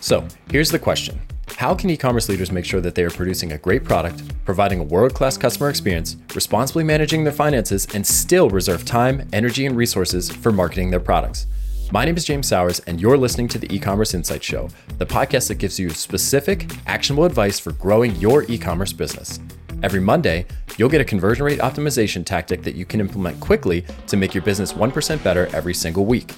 So, here's the question How can e commerce leaders make sure that they are producing a great product, providing a world class customer experience, responsibly managing their finances, and still reserve time, energy, and resources for marketing their products? My name is James Sowers, and you're listening to the e commerce insight show, the podcast that gives you specific, actionable advice for growing your e commerce business. Every Monday, you'll get a conversion rate optimization tactic that you can implement quickly to make your business 1% better every single week.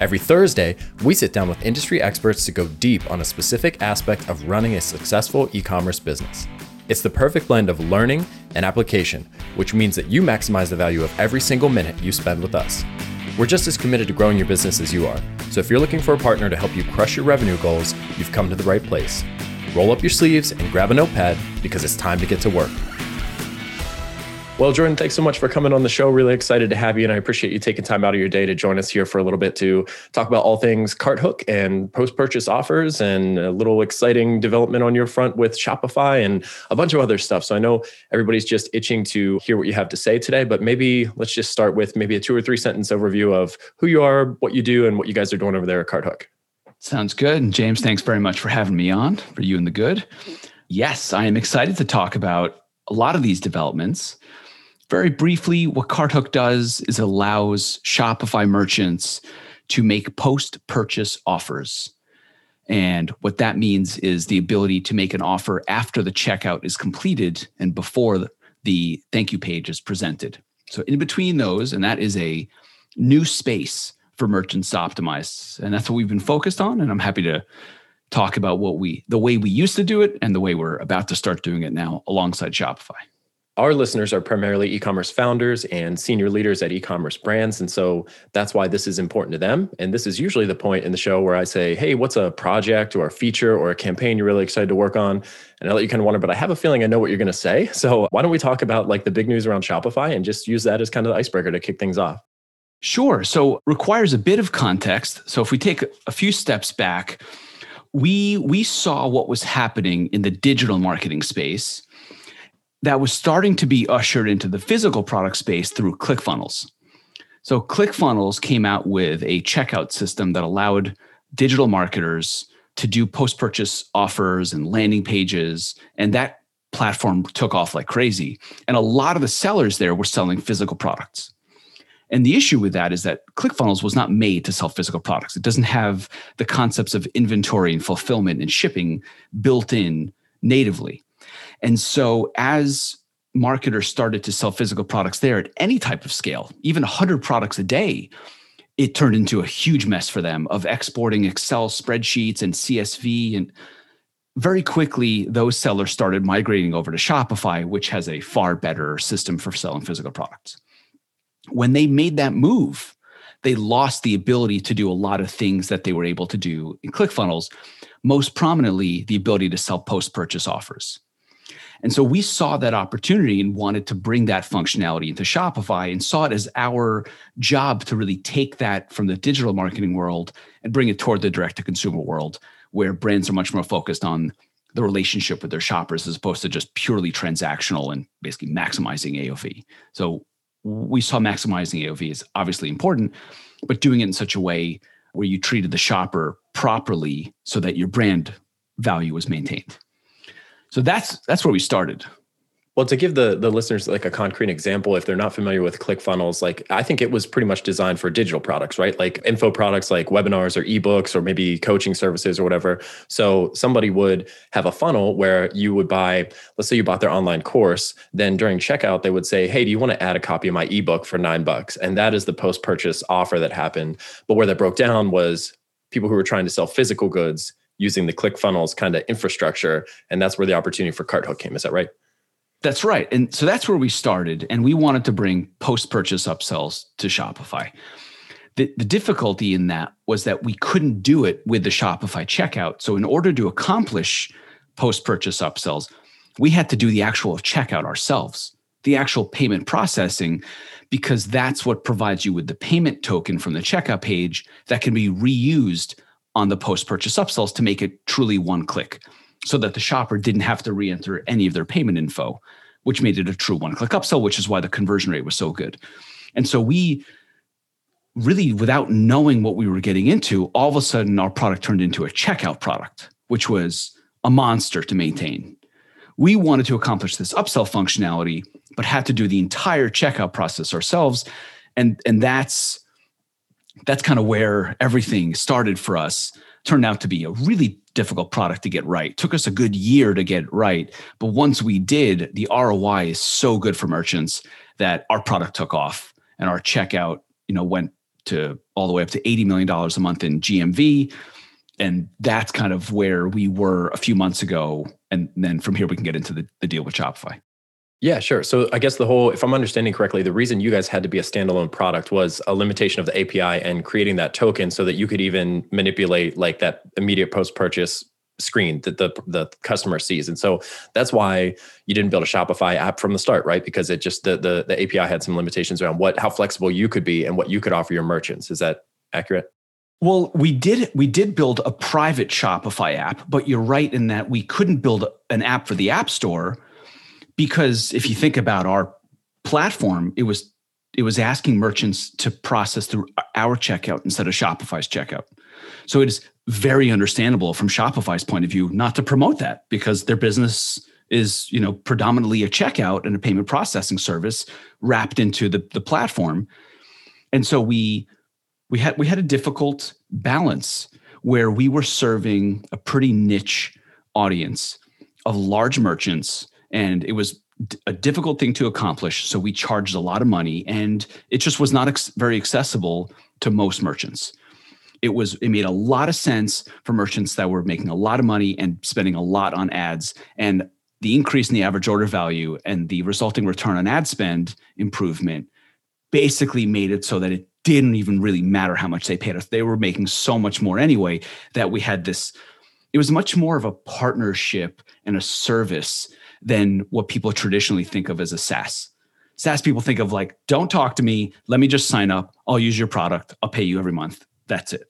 Every Thursday, we sit down with industry experts to go deep on a specific aspect of running a successful e commerce business. It's the perfect blend of learning and application, which means that you maximize the value of every single minute you spend with us. We're just as committed to growing your business as you are, so if you're looking for a partner to help you crush your revenue goals, you've come to the right place. Roll up your sleeves and grab a notepad because it's time to get to work. Well, Jordan, thanks so much for coming on the show. Really excited to have you, and I appreciate you taking time out of your day to join us here for a little bit to talk about all things CartHook and post-purchase offers, and a little exciting development on your front with Shopify and a bunch of other stuff. So I know everybody's just itching to hear what you have to say today, but maybe let's just start with maybe a two or three sentence overview of who you are, what you do, and what you guys are doing over there at CartHook. Sounds good. And James, thanks very much for having me on for you and the good. Yes, I am excited to talk about a lot of these developments. Very briefly, what CartHook does is allows Shopify merchants to make post purchase offers. And what that means is the ability to make an offer after the checkout is completed and before the thank you page is presented. So, in between those, and that is a new space for merchants to optimize. And that's what we've been focused on. And I'm happy to talk about what we, the way we used to do it and the way we're about to start doing it now alongside Shopify our listeners are primarily e-commerce founders and senior leaders at e-commerce brands and so that's why this is important to them. And this is usually the point in the show where i say hey what's a project or a feature or a campaign you're really excited to work on? And i let you kind of wonder but i have a feeling i know what you're going to say. So why don't we talk about like the big news around shopify and just use that as kind of the icebreaker to kick things off? Sure. So requires a bit of context. So if we take a few steps back we we saw what was happening in the digital marketing space that was starting to be ushered into the physical product space through ClickFunnels. So ClickFunnels came out with a checkout system that allowed digital marketers to do post-purchase offers and landing pages and that platform took off like crazy and a lot of the sellers there were selling physical products. And the issue with that is that ClickFunnels was not made to sell physical products. It doesn't have the concepts of inventory and fulfillment and shipping built in natively. And so as marketers started to sell physical products there at any type of scale, even 100 products a day, it turned into a huge mess for them of exporting Excel spreadsheets and CSV. And very quickly, those sellers started migrating over to Shopify, which has a far better system for selling physical products. When they made that move, they lost the ability to do a lot of things that they were able to do in ClickFunnels, most prominently, the ability to sell post purchase offers. And so we saw that opportunity and wanted to bring that functionality into Shopify and saw it as our job to really take that from the digital marketing world and bring it toward the direct to consumer world where brands are much more focused on the relationship with their shoppers as opposed to just purely transactional and basically maximizing AOV. So we saw maximizing AOV is obviously important, but doing it in such a way where you treated the shopper properly so that your brand value was maintained. So that's that's where we started. Well, to give the the listeners like a concrete example, if they're not familiar with ClickFunnels, like I think it was pretty much designed for digital products, right? Like info products like webinars or ebooks or maybe coaching services or whatever. So somebody would have a funnel where you would buy, let's say you bought their online course, then during checkout they would say, "Hey, do you want to add a copy of my ebook for 9 bucks?" And that is the post-purchase offer that happened. But where that broke down was people who were trying to sell physical goods using the ClickFunnels kind of infrastructure. And that's where the opportunity for CartHook came. Is that right? That's right. And so that's where we started. And we wanted to bring post purchase upsells to Shopify. The, the difficulty in that was that we couldn't do it with the Shopify checkout. So, in order to accomplish post purchase upsells, we had to do the actual checkout ourselves, the actual payment processing, because that's what provides you with the payment token from the checkout page that can be reused on the post purchase upsells to make it truly one click so that the shopper didn't have to re enter any of their payment info, which made it a true one click upsell, which is why the conversion rate was so good. And so we really without knowing what we were getting into, all of a sudden our product turned into a checkout product, which was a monster to maintain. We wanted to accomplish this upsell functionality, but had to do the entire checkout process ourselves. And, and that's that's kind of where everything started for us. Turned out to be a really difficult product to get right. Took us a good year to get right. But once we did, the ROI is so good for merchants that our product took off and our checkout, you know, went to all the way up to $80 million a month in GMV. And that's kind of where we were a few months ago. And then from here, we can get into the, the deal with Shopify. Yeah, sure. So I guess the whole, if I'm understanding correctly, the reason you guys had to be a standalone product was a limitation of the API and creating that token so that you could even manipulate like that immediate post purchase screen that the the customer sees. And so that's why you didn't build a Shopify app from the start, right? Because it just the the, the API had some limitations around what how flexible you could be and what you could offer your merchants. Is that accurate? Well, we did we did build a private Shopify app, but you're right in that we couldn't build an app for the App Store because if you think about our platform, it was it was asking merchants to process through our checkout instead of Shopify's checkout. So it is very understandable from Shopify's point of view not to promote that because their business is, you know, predominantly a checkout and a payment processing service wrapped into the, the platform. And so we we had we had a difficult balance where we were serving a pretty niche audience of large merchants and it was a difficult thing to accomplish so we charged a lot of money and it just was not ex- very accessible to most merchants. It was it made a lot of sense for merchants that were making a lot of money and spending a lot on ads and the increase in the average order value and the resulting return on ad spend improvement basically made it so that it didn't even really matter how much they paid us. They were making so much more anyway that we had this it was much more of a partnership and a service than what people traditionally think of as a SaaS. SaaS people think of like, don't talk to me. Let me just sign up. I'll use your product. I'll pay you every month. That's it.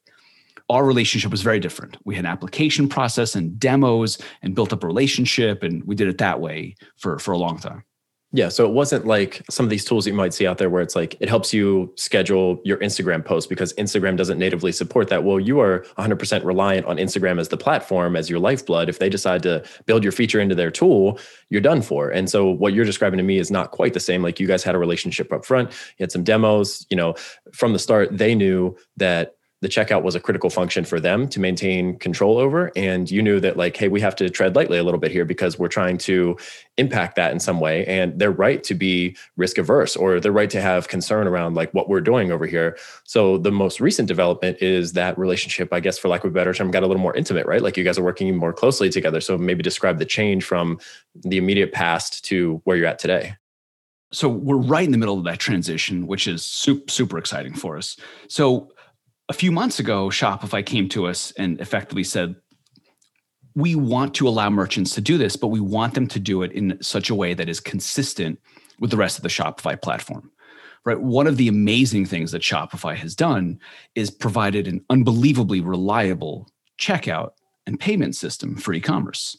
Our relationship was very different. We had an application process and demos and built up a relationship, and we did it that way for, for a long time. Yeah. So it wasn't like some of these tools you might see out there where it's like it helps you schedule your Instagram post because Instagram doesn't natively support that. Well, you are 100% reliant on Instagram as the platform, as your lifeblood. If they decide to build your feature into their tool, you're done for. And so what you're describing to me is not quite the same. Like you guys had a relationship up front, you had some demos, you know, from the start, they knew that the checkout was a critical function for them to maintain control over. And you knew that like hey we have to tread lightly a little bit here because we're trying to impact that in some way. And they're right to be risk averse or they're right to have concern around like what we're doing over here. So the most recent development is that relationship i guess for lack of a better term got a little more intimate right? Like you guys are working more closely together. So maybe describe the change from the immediate past to where you're at today. So we're right in the middle of that transition which is super, super exciting for us. So a few months ago, Shopify came to us and effectively said, we want to allow merchants to do this, but we want them to do it in such a way that is consistent with the rest of the Shopify platform. Right. One of the amazing things that Shopify has done is provided an unbelievably reliable checkout and payment system for e-commerce.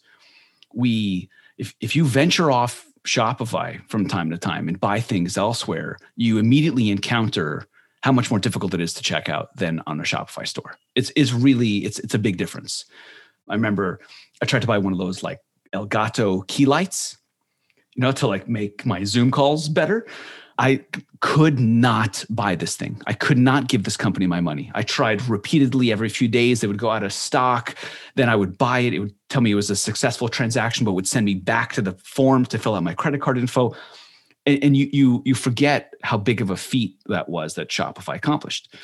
We, if, if you venture off Shopify from time to time and buy things elsewhere, you immediately encounter how much more difficult it is to check out than on a Shopify store. It's is really it's it's a big difference. I remember I tried to buy one of those like Elgato key lights, you know, to like make my Zoom calls better. I could not buy this thing. I could not give this company my money. I tried repeatedly every few days. They would go out of stock. Then I would buy it. It would tell me it was a successful transaction, but would send me back to the form to fill out my credit card info and, and you you you forget how big of a feat that was that Shopify accomplished.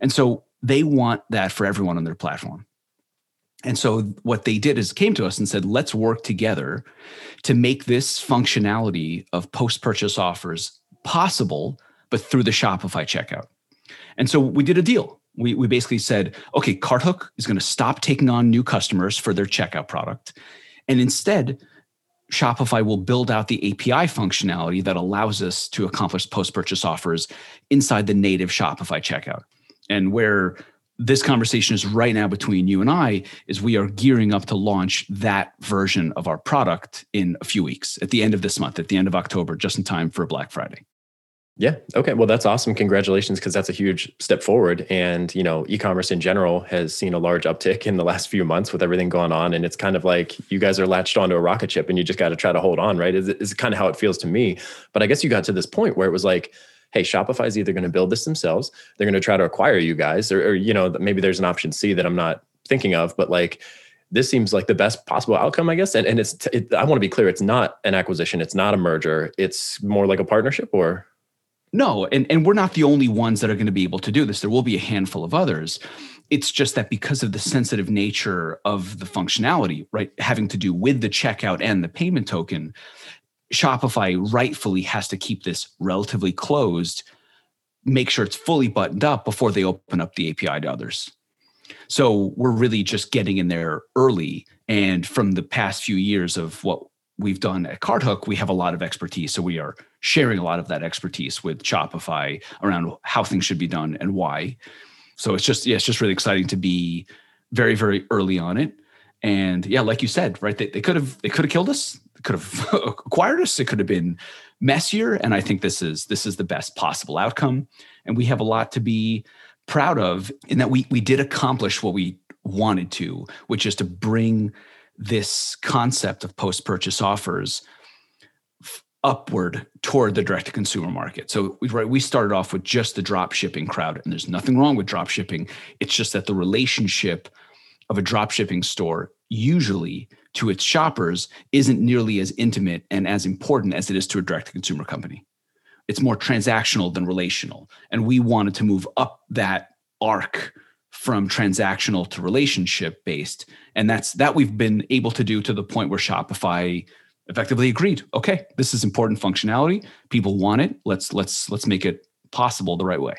And so they want that for everyone on their platform. And so what they did is came to us and said, let's work together to make this functionality of post-purchase offers possible, but through the Shopify checkout. And so we did a deal. We, we basically said, okay, CartHook is going to stop taking on new customers for their checkout product. And instead, Shopify will build out the API functionality that allows us to accomplish post purchase offers inside the native Shopify checkout. And where this conversation is right now between you and I is we are gearing up to launch that version of our product in a few weeks at the end of this month, at the end of October, just in time for Black Friday. Yeah. Okay. Well, that's awesome. Congratulations, because that's a huge step forward. And you know, e-commerce in general has seen a large uptick in the last few months with everything going on. And it's kind of like you guys are latched onto a rocket ship, and you just got to try to hold on, right? Is is kind of how it feels to me. But I guess you got to this point where it was like, hey, Shopify is either going to build this themselves, they're going to try to acquire you guys, or, or you know, maybe there's an option C that I'm not thinking of, but like this seems like the best possible outcome, I guess. And and it's it, I want to be clear, it's not an acquisition, it's not a merger, it's more like a partnership, or no, and, and we're not the only ones that are going to be able to do this. There will be a handful of others. It's just that because of the sensitive nature of the functionality, right, having to do with the checkout and the payment token, Shopify rightfully has to keep this relatively closed, make sure it's fully buttoned up before they open up the API to others. So we're really just getting in there early. And from the past few years of what we've done at CartHook, we have a lot of expertise. So we are sharing a lot of that expertise with Shopify around how things should be done and why. So it's just, yeah, it's just really exciting to be very, very early on it. And yeah, like you said, right, they, they could have they could have killed us, they could have acquired us, it could have been messier. And I think this is this is the best possible outcome. And we have a lot to be proud of in that we we did accomplish what we wanted to, which is to bring this concept of post purchase offers upward toward the direct to consumer market. So we right we started off with just the drop shipping crowd and there's nothing wrong with drop shipping. It's just that the relationship of a drop shipping store usually to its shoppers isn't nearly as intimate and as important as it is to a direct to consumer company. It's more transactional than relational. And we wanted to move up that arc from transactional to relationship based. And that's that we've been able to do to the point where shopify effectively agreed okay this is important functionality. People want it. Let's let's let's make it possible the right way.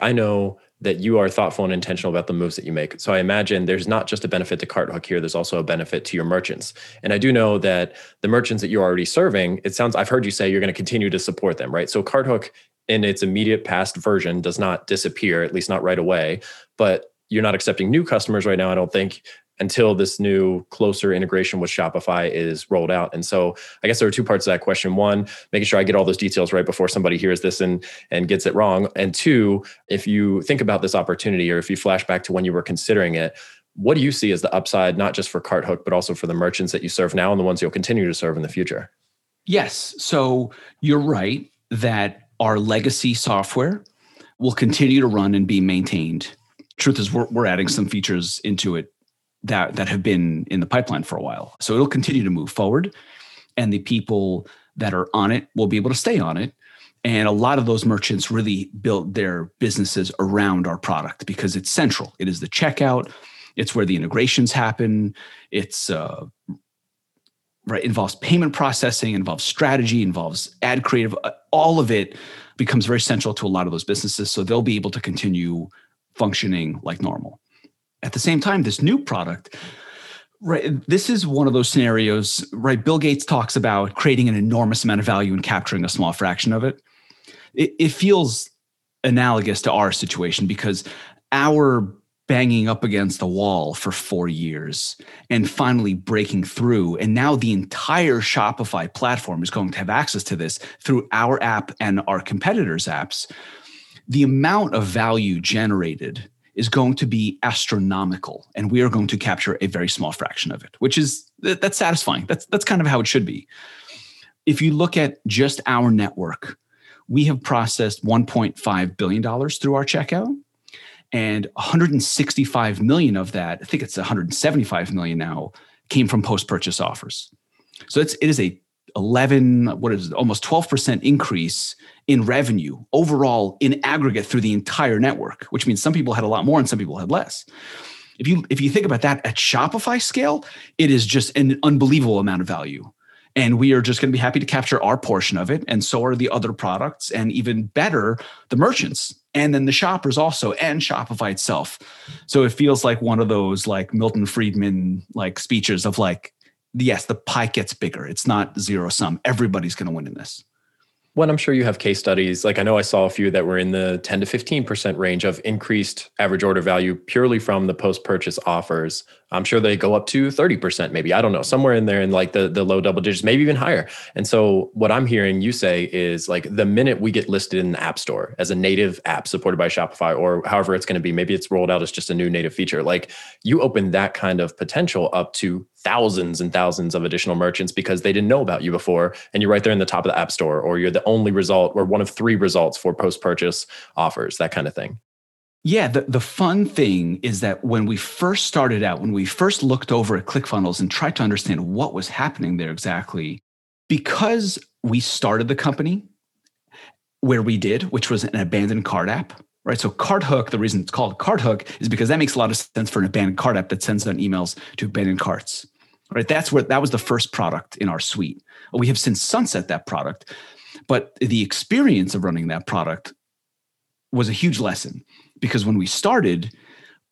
I know that you are thoughtful and intentional about the moves that you make. So i imagine there's not just a benefit to carthook here there's also a benefit to your merchants. And i do know that the merchants that you're already serving it sounds i've heard you say you're going to continue to support them right? So carthook in its immediate past version does not disappear, at least not right away. But you're not accepting new customers right now, I don't think, until this new closer integration with Shopify is rolled out. And so I guess there are two parts to that question. One, making sure I get all those details right before somebody hears this and and gets it wrong. And two, if you think about this opportunity or if you flash back to when you were considering it, what do you see as the upside, not just for CartHook, but also for the merchants that you serve now and the ones you'll continue to serve in the future? Yes. So you're right that our legacy software will continue to run and be maintained. Truth is, we're, we're adding some features into it that that have been in the pipeline for a while. So it'll continue to move forward, and the people that are on it will be able to stay on it. And a lot of those merchants really built their businesses around our product because it's central. It is the checkout. It's where the integrations happen. It's uh, right involves payment processing involves strategy involves ad creative uh, all of it becomes very central to a lot of those businesses so they'll be able to continue functioning like normal. At the same time this new product right this is one of those scenarios right bill gates talks about creating an enormous amount of value and capturing a small fraction of it. It, it feels analogous to our situation because our banging up against the wall for four years and finally breaking through. And now the entire Shopify platform is going to have access to this through our app and our competitors' apps. The amount of value generated is going to be astronomical and we are going to capture a very small fraction of it which is that's satisfying that's that's kind of how it should be if you look at just our network we have processed 1.5 billion dollars through our checkout and 165 million of that i think it's 175 million now came from post-purchase offers. So it's it is a 11 what is it almost 12% increase in revenue overall in aggregate through the entire network which means some people had a lot more and some people had less. If you if you think about that at shopify scale it is just an unbelievable amount of value. And we are just going to be happy to capture our portion of it and so are the other products and even better the merchants and then the shoppers also and shopify itself so it feels like one of those like milton friedman like speeches of like yes the pie gets bigger it's not zero sum everybody's going to win in this well, I'm sure you have case studies. Like I know I saw a few that were in the 10 to 15% range of increased average order value purely from the post purchase offers. I'm sure they go up to 30%, maybe. I don't know, somewhere in there in like the, the low double digits, maybe even higher. And so what I'm hearing you say is like the minute we get listed in the app store as a native app supported by Shopify or however it's going to be, maybe it's rolled out as just a new native feature, like you open that kind of potential up to thousands and thousands of additional merchants because they didn't know about you before and you're right there in the top of the app store or you're the only result or one of three results for post purchase offers that kind of thing yeah, the, the fun thing is that when we first started out, when we first looked over at ClickFunnels and tried to understand what was happening there exactly, because we started the company where we did, which was an abandoned cart app, right? So CartHook, the reason it's called CartHook is because that makes a lot of sense for an abandoned cart app that sends out emails to abandoned carts, right? That's where that was the first product in our suite. We have since sunset that product, but the experience of running that product was a huge lesson because when we started,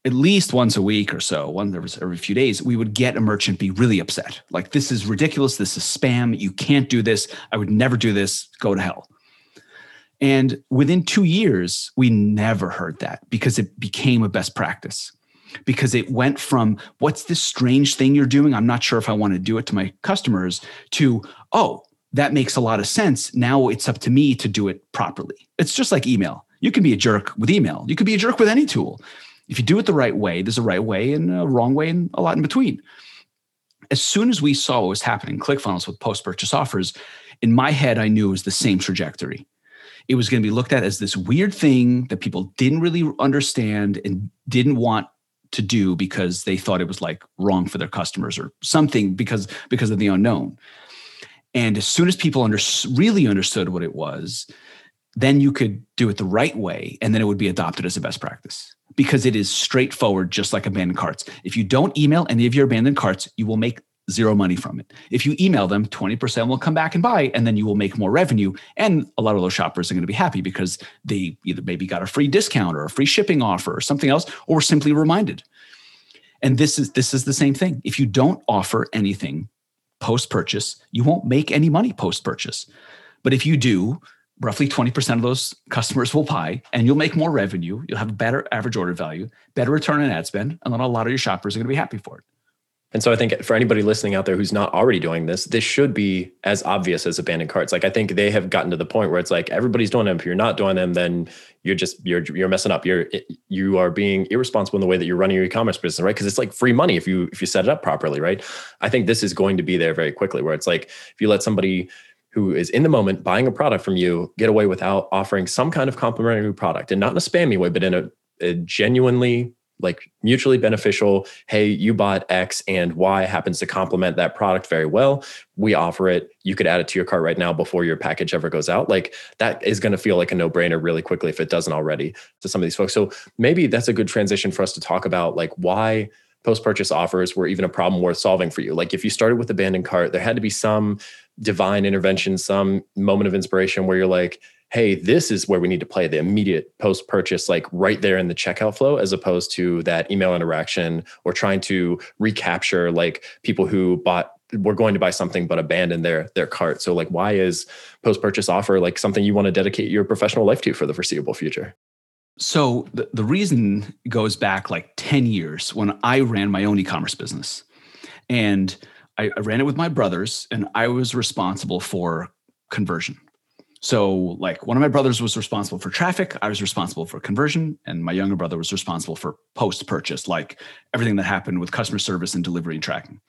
at least once a week or so, one every, every few days, we would get a merchant be really upset. Like, this is ridiculous. This is spam. You can't do this. I would never do this. Go to hell. And within two years, we never heard that because it became a best practice. Because it went from what's this strange thing you're doing? I'm not sure if I want to do it to my customers to, oh, that makes a lot of sense. Now it's up to me to do it properly. It's just like email. You can be a jerk with email. You could be a jerk with any tool. If you do it the right way, there's a right way and a wrong way and a lot in between. As soon as we saw what was happening, ClickFunnels with post purchase offers, in my head, I knew it was the same trajectory. It was going to be looked at as this weird thing that people didn't really understand and didn't want to do because they thought it was like wrong for their customers or something because because of the unknown. And as soon as people under, really understood what it was, then you could do it the right way and then it would be adopted as a best practice. Because it is straightforward just like abandoned carts. If you don't email any of your abandoned carts you will make zero money from it. If you email them 20% will come back and buy and then you will make more revenue and a lot of those shoppers are going to be happy because they either maybe got a free discount or a free shipping offer or something else or simply reminded. And this is this is the same thing. If you don't offer anything post purchase you won't make any money post purchase but if you do roughly 20% of those customers will buy and you'll make more revenue. You'll have a better average order value, better return on ad spend, and then a lot of your shoppers are going to be happy for it. And so I think for anybody listening out there who's not already doing this, this should be as obvious as abandoned carts. Like I think they have gotten to the point where it's like everybody's doing them. If you're not doing them, then you're just you're you're messing up. You're you are being irresponsible in the way that you're running your e-commerce business, right? Because it's like free money if you if you set it up properly, right? I think this is going to be there very quickly where it's like if you let somebody who is in the moment buying a product from you get away without offering some kind of complimentary product and not in a spammy way, but in a, a genuinely like mutually beneficial hey you bought x and y happens to complement that product very well. We offer it. You could add it to your cart right now before your package ever goes out. Like that is going to feel like a no-brainer really quickly if it doesn't already to some of these folks. So maybe that's a good transition for us to talk about like why post purchase offers were even a problem worth solving for you like if you started with abandoned cart there had to be some divine intervention, some moment of inspiration where you're like, hey, this is where we need to play the immediate post purchase, like right there in the checkout flow, as opposed to that email interaction or trying to recapture like people who bought were going to buy something but abandoned their their cart. So like why is post purchase offer like something you want to dedicate your professional life to for the foreseeable future? So the, the reason goes back like 10 years when I ran my own e-commerce business. And I, I ran it with my brothers, and I was responsible for conversion. So, like, one of my brothers was responsible for traffic, I was responsible for conversion, and my younger brother was responsible for post purchase, like everything that happened with customer service and delivery and tracking.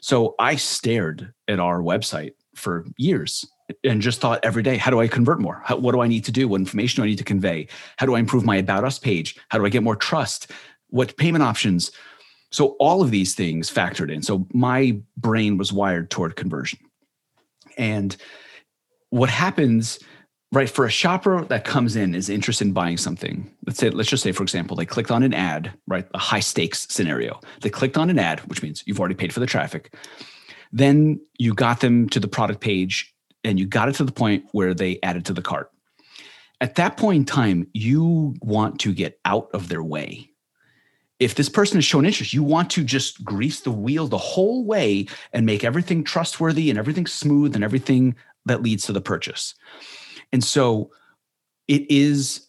So, I stared at our website for years and just thought every day, how do I convert more? How, what do I need to do? What information do I need to convey? How do I improve my About Us page? How do I get more trust? What payment options? So all of these things factored in. So my brain was wired toward conversion. And what happens, right, for a shopper that comes in is interested in buying something. Let's say, let's just say, for example, they clicked on an ad, right? A high stakes scenario. They clicked on an ad, which means you've already paid for the traffic. Then you got them to the product page and you got it to the point where they added to the cart. At that point in time, you want to get out of their way if this person has shown interest, you want to just grease the wheel the whole way and make everything trustworthy and everything smooth and everything that leads to the purchase. And so it is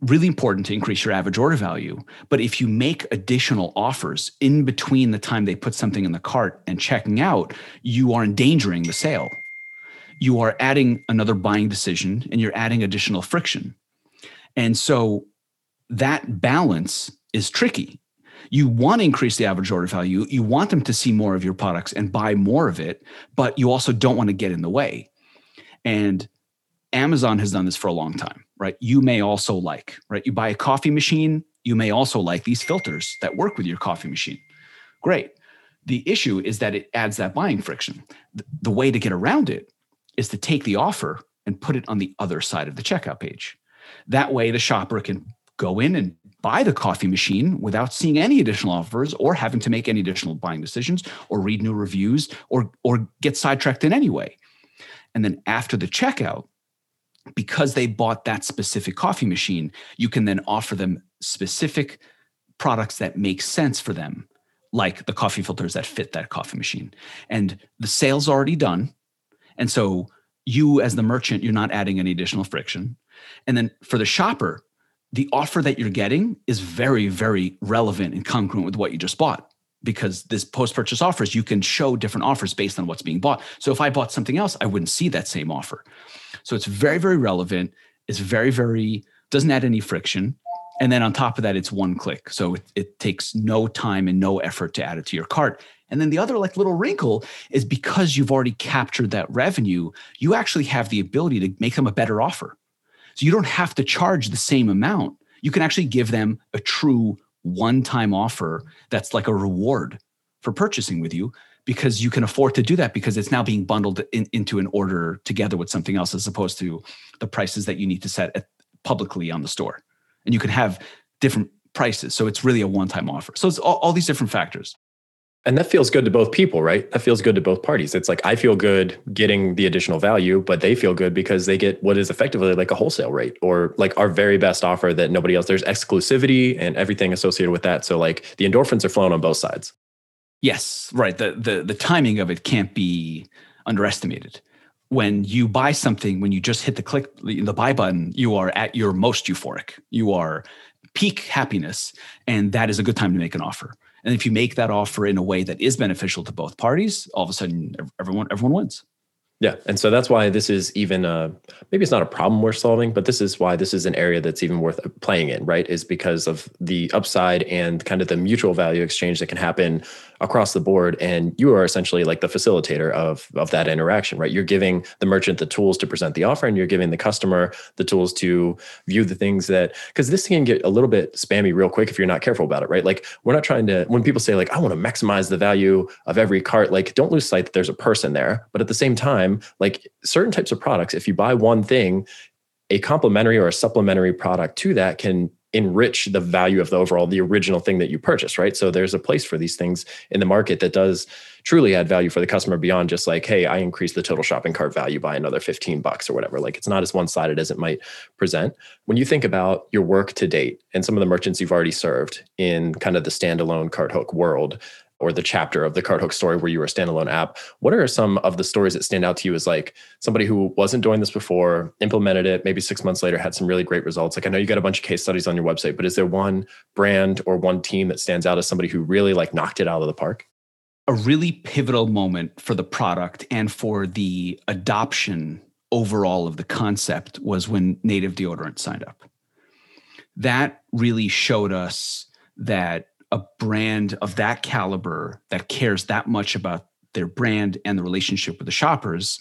really important to increase your average order value. But if you make additional offers in between the time they put something in the cart and checking out, you are endangering the sale. You are adding another buying decision and you're adding additional friction. And so that balance is tricky. You want to increase the average order value. You want them to see more of your products and buy more of it, but you also don't want to get in the way. And Amazon has done this for a long time, right? You may also like, right? You buy a coffee machine, you may also like these filters that work with your coffee machine. Great. The issue is that it adds that buying friction. The way to get around it is to take the offer and put it on the other side of the checkout page. That way, the shopper can go in and buy the coffee machine without seeing any additional offers or having to make any additional buying decisions or read new reviews or, or get sidetracked in any way. And then after the checkout, because they bought that specific coffee machine, you can then offer them specific products that make sense for them, like the coffee filters that fit that coffee machine. And the sale's already done. And so you, as the merchant, you're not adding any additional friction. And then for the shopper, the offer that you're getting is very, very relevant and congruent with what you just bought because this post purchase offers, you can show different offers based on what's being bought. So if I bought something else, I wouldn't see that same offer. So it's very, very relevant. It's very, very, doesn't add any friction. And then on top of that, it's one click. So it, it takes no time and no effort to add it to your cart. And then the other like little wrinkle is because you've already captured that revenue, you actually have the ability to make them a better offer. So you don't have to charge the same amount. You can actually give them a true one time offer that's like a reward for purchasing with you because you can afford to do that because it's now being bundled in, into an order together with something else as opposed to the prices that you need to set publicly on the store. And you can have different prices. So it's really a one time offer. So it's all, all these different factors. And that feels good to both people, right? That feels good to both parties. It's like I feel good getting the additional value, but they feel good because they get what is effectively like a wholesale rate or like our very best offer that nobody else. There's exclusivity and everything associated with that. So like the endorphins are flowing on both sides. Yes, right. The the the timing of it can't be underestimated. When you buy something, when you just hit the click the buy button, you are at your most euphoric. You are peak happiness, and that is a good time to make an offer and if you make that offer in a way that is beneficial to both parties, all of a sudden everyone everyone wins. Yeah, and so that's why this is even a, maybe it's not a problem we're solving, but this is why this is an area that's even worth uh, playing in, right? Is because of the upside and kind of the mutual value exchange that can happen across the board and you are essentially like the facilitator of of that interaction right? You're giving the merchant the tools to present the offer and you're giving the customer the tools to view the things that because this can get a little bit spammy real quick if you're not careful about it right? Like we're not trying to when people say like i want to maximize the value of every cart like don't lose sight that there's a person there but at the same time like certain types of products if you buy one thing a complementary or a supplementary product to that can enrich the value of the overall the original thing that you purchase right? So there's a place for these things in the market that does truly add value for the customer beyond just like hey i increased the total shopping cart value by another 15 bucks or whatever. Like it's not as one-sided as it might present. When you think about your work to date and some of the merchants you've already served in kind of the standalone cart hook world or the chapter of the Carthook story where you were a standalone app. What are some of the stories that stand out to you as like somebody who wasn't doing this before, implemented it, maybe six months later had some really great results? Like I know you got a bunch of case studies on your website, but is there one brand or one team that stands out as somebody who really like knocked it out of the park? A really pivotal moment for the product and for the adoption overall of the concept was when native deodorant signed up. That really showed us that a brand of that caliber that cares that much about their brand and the relationship with the shoppers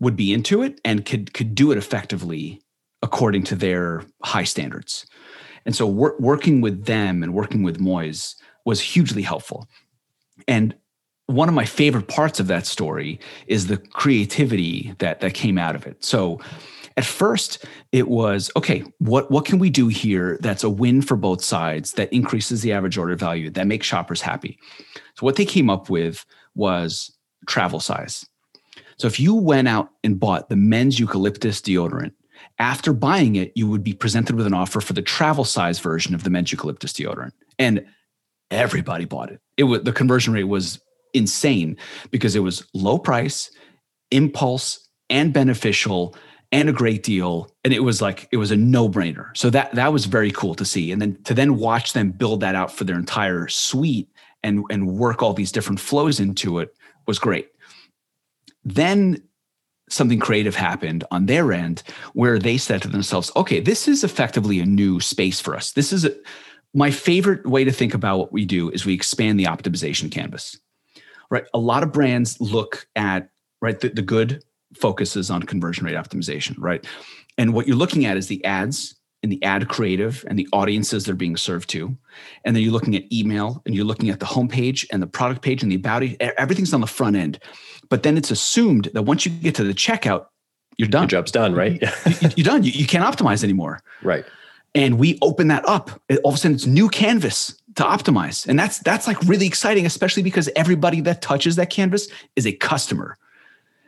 would be into it and could could do it effectively according to their high standards. And so wor- working with them and working with Moiz was hugely helpful. And one of my favorite parts of that story is the creativity that that came out of it. So at first, it was okay, what, what can we do here that's a win for both sides that increases the average order value, that makes shoppers happy? So, what they came up with was travel size. So, if you went out and bought the men's eucalyptus deodorant, after buying it, you would be presented with an offer for the travel size version of the men's eucalyptus deodorant. And everybody bought it. It was the conversion rate was insane because it was low price, impulse, and beneficial and a great deal and it was like it was a no-brainer. So that that was very cool to see. And then to then watch them build that out for their entire suite and and work all these different flows into it was great. Then something creative happened on their end where they said to themselves okay this is effectively a new space for us. This is a, my favorite way to think about what we do is we expand the optimization canvas. Right? A lot of brands look at right the, the good focuses on conversion rate optimization, right? And what you're looking at is the ads and the ad creative and the audiences they're being served to. And then you're looking at email and you're looking at the homepage and the product page and the about it. Everything's on the front end. But then it's assumed that once you get to the checkout, you're done. Your job's done, right? you, are done. You, you can't optimize anymore. Right. And we open that up. All of a sudden, it's new canvas to optimize, and that's that's like really exciting, especially because everybody that touches that canvas is a customer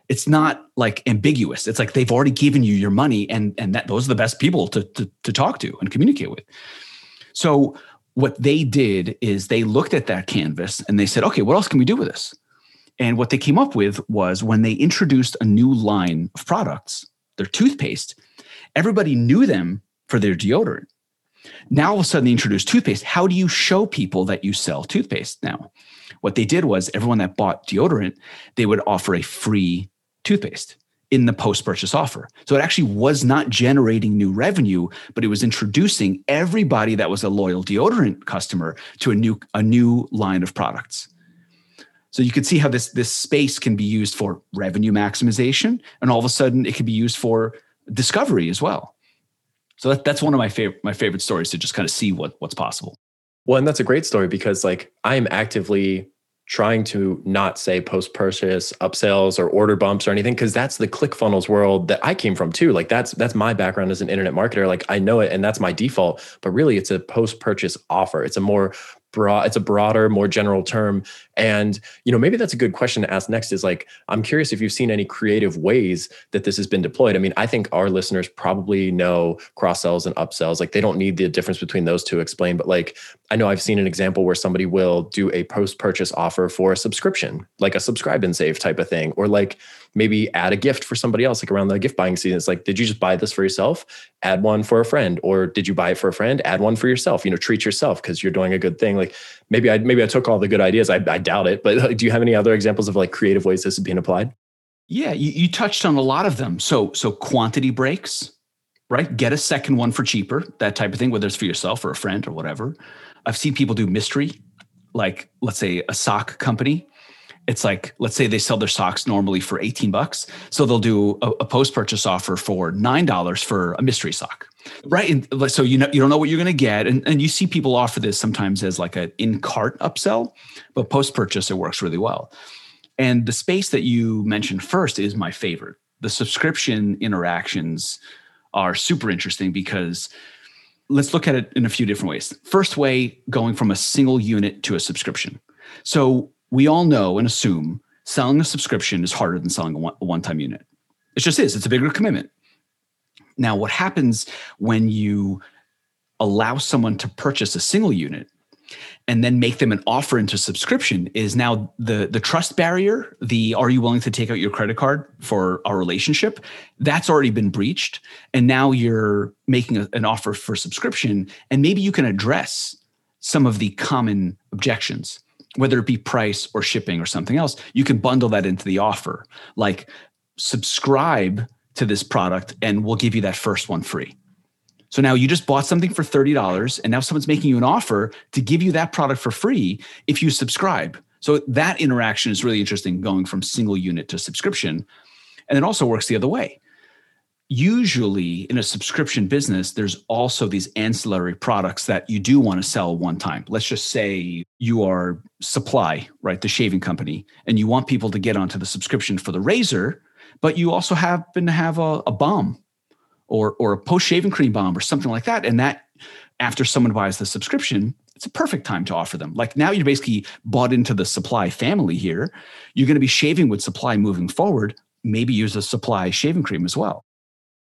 it's not like ambiguous. It's like they've already given you your money, and and that those are the best people to to, to talk to and communicate with. So what they did is they looked at that canvas and they said, okay, what else can we do with this? And what they came up with was when they introduced a new line of products, their toothpaste, everybody knew them for their deodorant. Now all of a sudden they introduced toothpaste. How do you show people that you sell toothpaste now? What they did was everyone that bought deodorant, they would offer a free toothpaste in the post purchase offer. So it actually was not generating new revenue, but it was introducing everybody that was a loyal deodorant customer to a new a new line of products. So you can see how this this space can be used for revenue maximization and all of a sudden it can be used for discovery as well. So that, that's one of my favorite my favorite stories to just kind of see what what's possible. Well, and that's a great story because like I'm actively trying to not say post purchase upsells or order bumps or anything because that's the ClickFunnels world that I came from too. Like that's that's my background as an internet marketer. Like I know it and that's my default, but really it's a post purchase offer. It's a more broad it's a broader more general term. And you know maybe that's a good question to ask next is like i'm curious if you've seen any creative ways that this has been deployed. I mean i think our listeners probably know cross sells and upsells. Like they don't need the difference between those two explained but like i know i've seen an example where somebody will do a post purchase offer for a subscription like a subscribe and save type of thing or like maybe add a gift for somebody else, like around the gift buying season. It's like, did you just buy this for yourself? Add one for a friend, or did you buy it for a friend? Add one for yourself. You know, treat yourself because you're doing a good thing. Like maybe I maybe I took all the good ideas. I, I doubt it, but like, do you have any other examples of like creative ways this is being applied? Yeah, you, you touched on a lot of them. So so quantity breaks, right? Get a second one for cheaper, that type of thing, whether it's for yourself or a friend or whatever. I've seen people do mystery, like let's say a sock company it's like let's say they sell their socks normally for 18 bucks. So they'll do a, a post purchase offer for nine dollars for a mystery sock. Right and so you know you don't know what you're going to get and, and you see people offer this sometimes as like an in cart upsell but post purchase it works really well. And the space that you mentioned first is my favorite. The subscription interactions are super interesting because let's look at it in a few different ways. First way going from a single unit to a subscription. So we all know and assume selling a subscription is harder than selling a one time unit. It just is, it's a bigger commitment. Now, what happens when you allow someone to purchase a single unit and then make them an offer into subscription is now the the trust barrier the are you willing to take out your credit card for our relationship? That's already been breached. And now you're making a, an offer for subscription. And maybe you can address some of the common objections whether it be price or shipping or something else, you can bundle that into the offer. Like subscribe to this product and we'll give you that first one free. So now you just bought something for $30 and now someone's making you an offer to give you that product for free if you subscribe. So that interaction is really interesting going from single unit to subscription. And it also works the other way usually in a subscription business there's also these ancillary products that you do want to sell one time. Let's just say you are supply right the shaving company and you want people to get onto the subscription for the razor but you also happen to have a, a balm or or a post shaving cream balm or something like that and that after someone buys the subscription it's a perfect time to offer them. Like now you're basically bought into the supply family here. You're going to be shaving with supply moving forward. Maybe use a supply shaving cream as well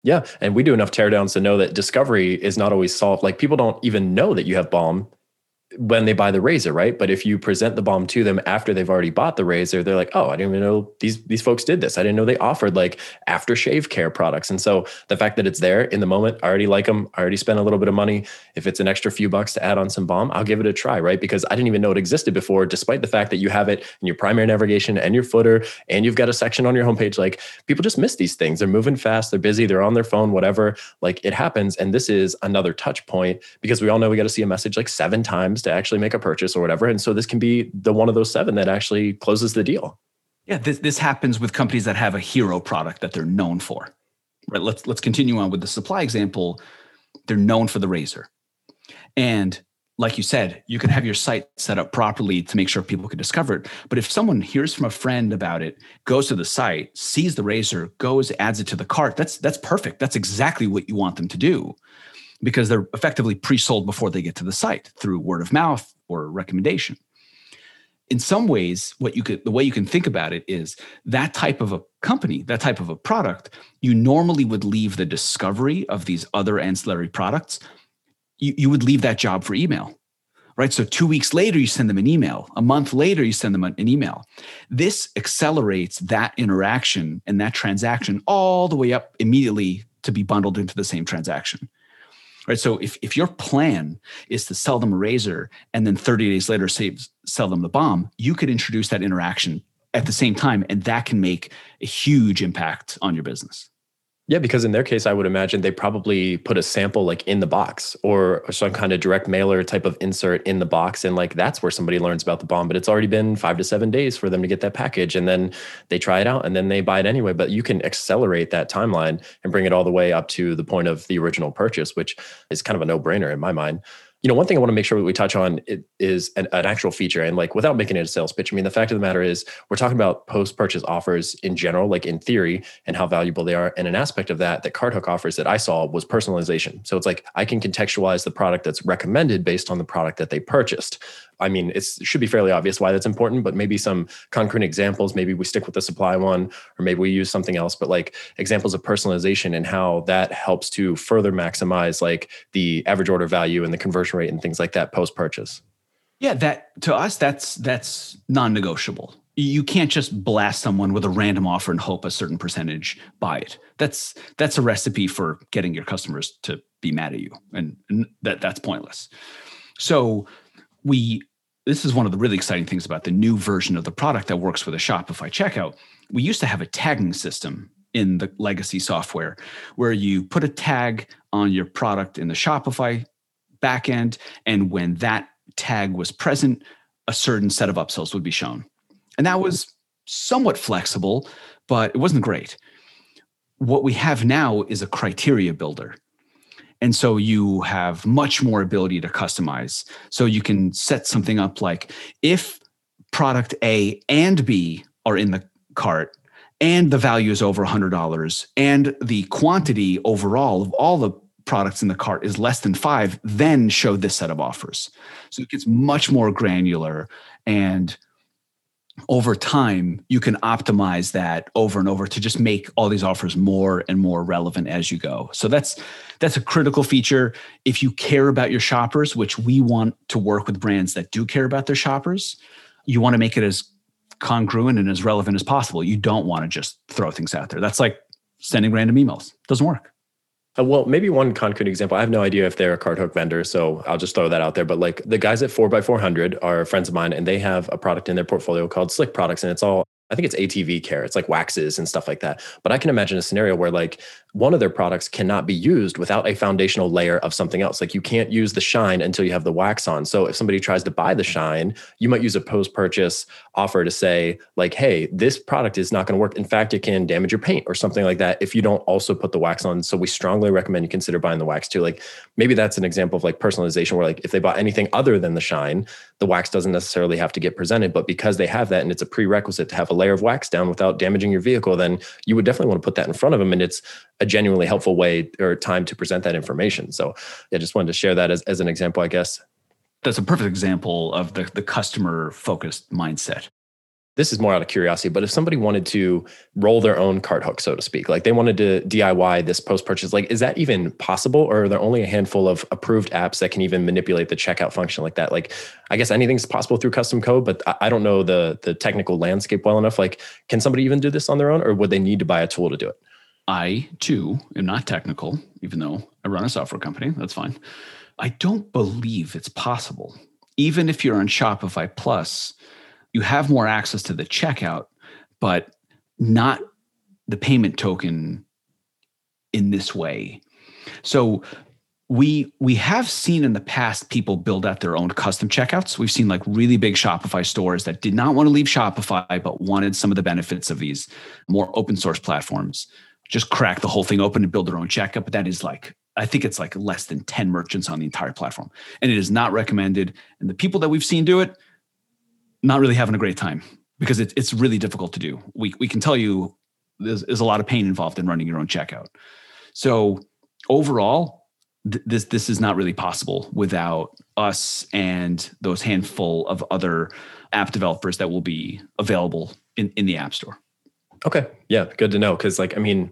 yeah. And we do enough teardowns to know that discovery is not always solved. Like people don't even know that you have balm when they buy the razor, right? But if you present the balm to them after they've already bought the razor, they're like, "Oh, I didn't even know these these folks did this. I didn't know they offered like aftershave care products." And so the fact that it's there in the moment, I already like them. I already spent a little bit of money. If it's an extra few bucks to add on some balm, I'll give it a try, right? Because I didn't even know it existed before, despite the fact that you have it in your primary navigation and your footer, and you've got a section on your homepage. Like people just miss these things. They're moving fast. They're busy. They're on their phone. Whatever. Like it happens. And this is another touch point because we all know we got to see a message like seven times to actually make a purchase or whatever. And so this can be the one of those seven that actually closes the deal. Yeah, this, this happens with companies that have a hero product that they're known for. Right. Let's let's continue on with the supply example. They're known for the razor. And like you said, you can have your site set up properly to make sure people can discover it. But if someone hears from a friend about it, goes to the site, sees the razor, goes, adds it to the cart, that's that's perfect. That's exactly what you want them to do because they're effectively pre-sold before they get to the site through word of mouth or recommendation. In some ways, what you could the way you can think about it is that type of a company, that type of a product, you normally would leave the discovery of these other ancillary products. You, you would leave that job for email right? So two weeks later, you send them an email. A month later, you send them an email. This accelerates that interaction and that transaction all the way up immediately to be bundled into the same transaction right? So if, if your plan is to sell them a razor and then 30 days later save, sell them the balm, you could introduce that interaction at the same time, and that can make a huge impact on your business. Yeah, because in their case, I would imagine they probably put a sample like in the box or some kind of direct mailer type of insert in the box. And like that's where somebody learns about the balm, But it's already been five to seven days for them to get that package. And then they try it out and then they buy it anyway. But you can accelerate that timeline and bring it all the way up to the point of the original purchase, which is kind of a no brainer in my mind you know, one thing I want to make sure that we touch on is an, an, actual feature. And like without making it a sales pitch, I mean, the fact of the matter is we're talking about post-purchase offers in general, like in theory, and how valuable they are. And an aspect of that that CartHook offers that I saw was personalization. So it's like I can contextualize the product that's recommended based on the product that they purchased. I mean, it should be fairly obvious why that's important, but maybe some concrete examples. Maybe we stick with the supply one, or maybe we use something else. But like examples of personalization and how that helps to further maximize like the average order value and the conversion rate and things like that post purchase. Yeah, that to us that's that's non-negotiable. You can't just blast someone with a random offer and hope a certain percentage buy it. That's that's a recipe for getting your customers to be mad at you, and, and that that's pointless. So we this is one of the really exciting things about the new version of the product that works with a Shopify checkout. We used to have a tagging system in the legacy software where you put a tag on your product in the Shopify backend. And when that tag was present, a certain set of upsells would be shown. And that was somewhat flexible, but it wasn't great. What we have now is a criteria builder. And so you have much more ability to customize. So you can set something up like if product A and B are in the cart and the value is over $100 and the quantity overall of all the products in the cart is less than five, then show this set of offers. So it gets much more granular and over time you can optimize that over and over to just make all these offers more and more relevant as you go. So that's that's a critical feature. If you care about your shoppers which we want to work with brands that do care about their shoppers you want to make it as congruent and as relevant as possible. You don't want to just throw things out there. That's like sending random emails. Doesn't work uh, well, maybe one concrete example. I have no idea if they're a CartHook vendor, so I'll just throw that out there. But like the guys at 4x400 are friends of mine, and they have a product in their portfolio called Slick Products, and it's all I think it's ATV care. It's like waxes and stuff like that. But I can imagine a scenario where like one of their products cannot be used without a foundational layer of something else. Like you can't use the shine until you have the wax on. So if somebody tries to buy the shine, you might use a post purchase offer to say, like, hey, this product is not going to work. In fact, it can damage your paint or something like that if you don't also put the wax on. So we strongly recommend you consider buying the wax too. Like maybe that's an example of like personalization where like if they bought anything other than the shine, the wax doesn't necessarily have to get presented. But because they have that and it's a prerequisite to have a layer of wax down without damaging your vehicle, then you would definitely want to put that in front of them. And it's a genuinely helpful way or time to present that information. So I just wanted to share that as, as an example, I guess. That's a perfect example of the, the customer focused mindset. This is more out of curiosity, but if somebody wanted to roll their own CartHook, so to speak, like they wanted to DIY this post purchase, like is that even possible? Or are there only a handful of approved apps that can even manipulate the checkout function like that? Like, I guess anything's possible through custom code, but I don't know the the technical landscape well enough. Like, can somebody even do this on their own, or would they need to buy a tool to do it? I too am not technical, even though I run a software company. That's fine. I don't believe it's possible. Even if you're on Shopify Plus, you have more access to the checkout, but not the payment token in this way. So we we have seen in the past people build out their own custom checkouts. We've seen like really big Shopify stores that did not want to leave Shopify but wanted some of the benefits of these more open source platforms. Just crack the whole thing open and build their own checkout, but that is like I think it's like less than 10 merchants on the entire platform. And it is not recommended. And the people that we've seen do it not really having a great time because it, it's really difficult to do. We, we can tell you there's, there's a lot of pain involved in running your own checkout. So overall, th- this this is not really possible without us and those handful of other app developers that will be available in, in the app store. Okay. Yeah. Good to know. Cause like, I mean,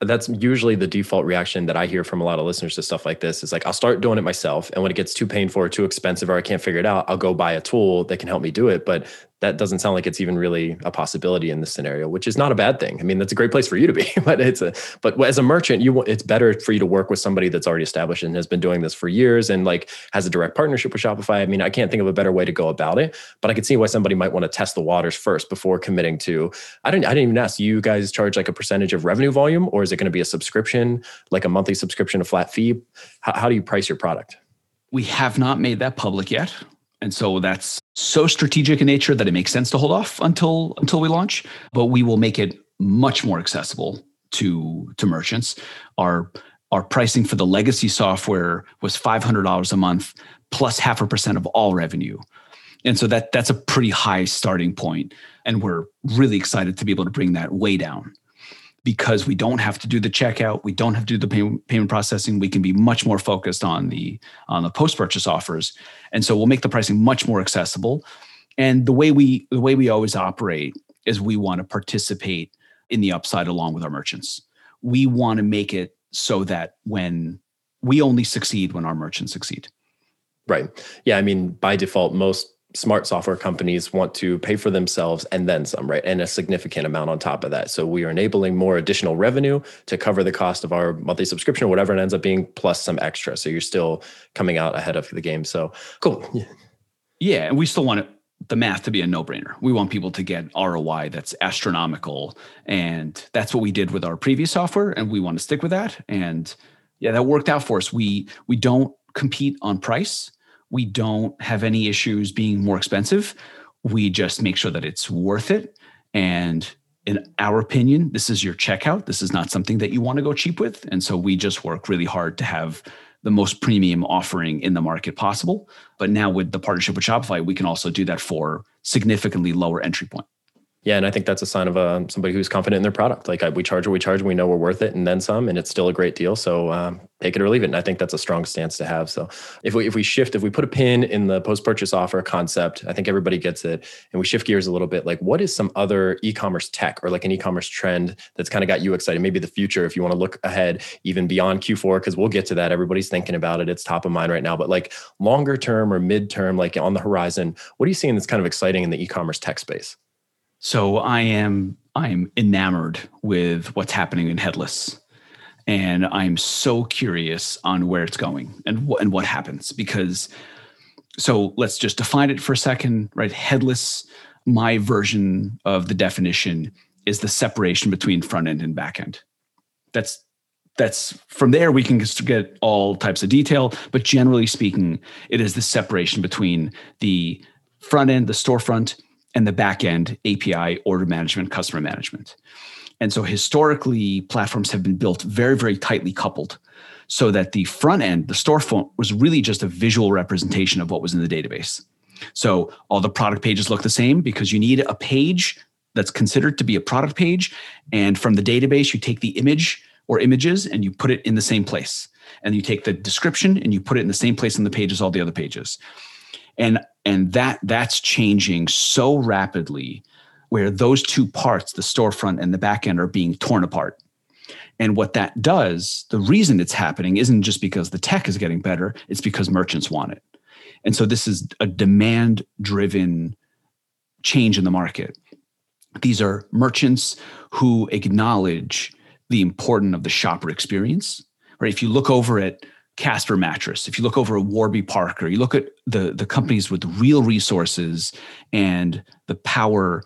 that's usually the default reaction that I hear from a lot of listeners to stuff like this. Is like I'll start doing it myself, and when it gets too painful or too expensive or I can't figure it out, I'll go buy a tool that can help me do it. But that doesn't sound like it's even really a possibility in this scenario, which is not a bad thing. I mean, that's a great place for you to be, but it's a but as a merchant, you it's better for you to work with somebody that's already established and has been doing this for years and like has a direct partnership with Shopify. I mean, I can't think of a better way to go about it, but I could see why somebody might want to test the waters first before committing to. I didn't I didn't even ask. You guys charge like a percentage of revenue volume, or is it going to be a subscription, like a monthly subscription, a flat fee? How, how do you price your product? We have not made that public yet. And so that's so strategic in nature that it makes sense to hold off until until we launch, but we will make it much more accessible to to merchants. Our our pricing for the legacy software was $500 a month plus half a percent of all revenue. And so that that's a pretty high starting point and we're really excited to be able to bring that way down because we don't have to do the checkout, we don't have to do the payment, payment processing. We can be much more focused on the on the post purchase offers, and so we'll make the pricing much more accessible. And the way we the way we always operate is we want to participate in the upside along with our merchants. We want to make it so that when we only succeed when our merchants succeed. Right. Yeah. I mean, by default, most smart software companies want to pay for themselves and then some, right? And a significant amount on top of that. So we are enabling more additional revenue to cover the cost of our monthly subscription, or whatever it ends up being, plus some extra. So you're still coming out ahead of the game. So cool. Yeah. And we still want the math to be a no brainer. We want people to get ROI that's astronomical. And that's what we did with our previous software. And we want to stick with that. And yeah, that worked out for us. We we don't compete on price we don't have any issues being more expensive. We just make sure that it's worth it. And in our opinion, this is your checkout. This is not something that you want to go cheap with. And so we just work really hard to have the most premium offering in the market possible. But now with the partnership with Shopify, we can also do that for significantly lower entry point. Yeah, and I think that's a sign of uh, somebody who's confident in their product. Like I, we charge what we charge, we know we're worth it, and then some, and it's still a great deal. So um, take it or leave it. And I think that's a strong stance to have. So if we if we shift, if we put a pin in the post purchase offer concept, I think everybody gets it, and we shift gears a little bit. Like, what is some other e-commerce tech or like an e-commerce trend that's kind of got you excited? Maybe the future, if you want to look ahead, even beyond Q4, because we'll get to that. Everybody's thinking about it; it's top of mind right now. But like longer term or mid term, like on the horizon, what are you seeing that's kind of exciting in the e-commerce tech space? So I am I am enamored with what's happening in headless. And I'm so curious on where it's going and what and what happens because so let's just define it for a second, right? Headless, my version of the definition is the separation between front end and back end. That's that's from there we can get all types of detail, but generally speaking, it is the separation between the front end, the storefront, and the back end API, order management, customer management. And so historically, platforms have been built very, very tightly coupled so that the front end, the storefront, was really just a visual representation of what was in the database. So all the product pages look the same because you need a page that's considered to be a product page. And from the database, you take the image or images and you put it in the same place. And you take the description and you put it in the same place on the page as all the other pages and and that that's changing so rapidly where those two parts, the storefront and the backend, are being torn apart. And what that does, the reason it's happening isn't just because the tech is getting better, it's because merchants want it. And so this is a demand driven change in the market. These are merchants who acknowledge the importance of the shopper experience. Right? If you look over at Casper Mattress, if you look over at Warby Parker, you look at the, the companies with real resources and the power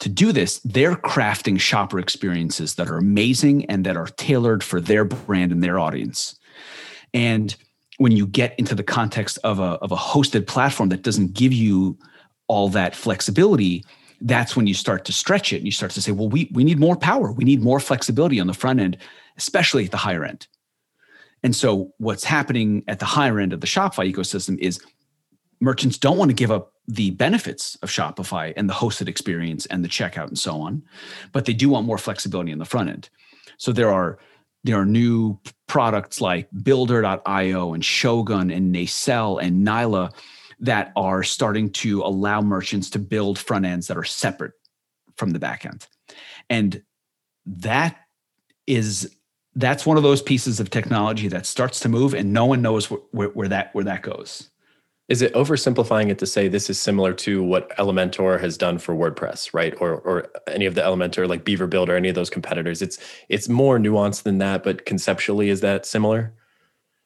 to do this, they're crafting shopper experiences that are amazing and that are tailored for their brand and their audience. And when you get into the context of a, of a hosted platform that doesn't give you all that flexibility, that's when you start to stretch it and you start to say, well, we, we need more power. We need more flexibility on the front end, especially at the higher end. And so what's happening at the higher end of the Shopify ecosystem is merchants don't want to give up the benefits of Shopify and the hosted experience and the checkout and so on, but they do want more flexibility in the front end. So there are there are new products like builder.io and Shogun and Nacelle and Nyla that are starting to allow merchants to build front ends that are separate from the back end. And that is that's one of those pieces of technology that starts to move and no one knows where, where that where that goes is it oversimplifying it to say this is similar to what Elementor has done for WordPress, right? Or or any of the Elementor like Beaver Builder, any of those competitors? It's it's more nuanced than that, but conceptually, is that similar?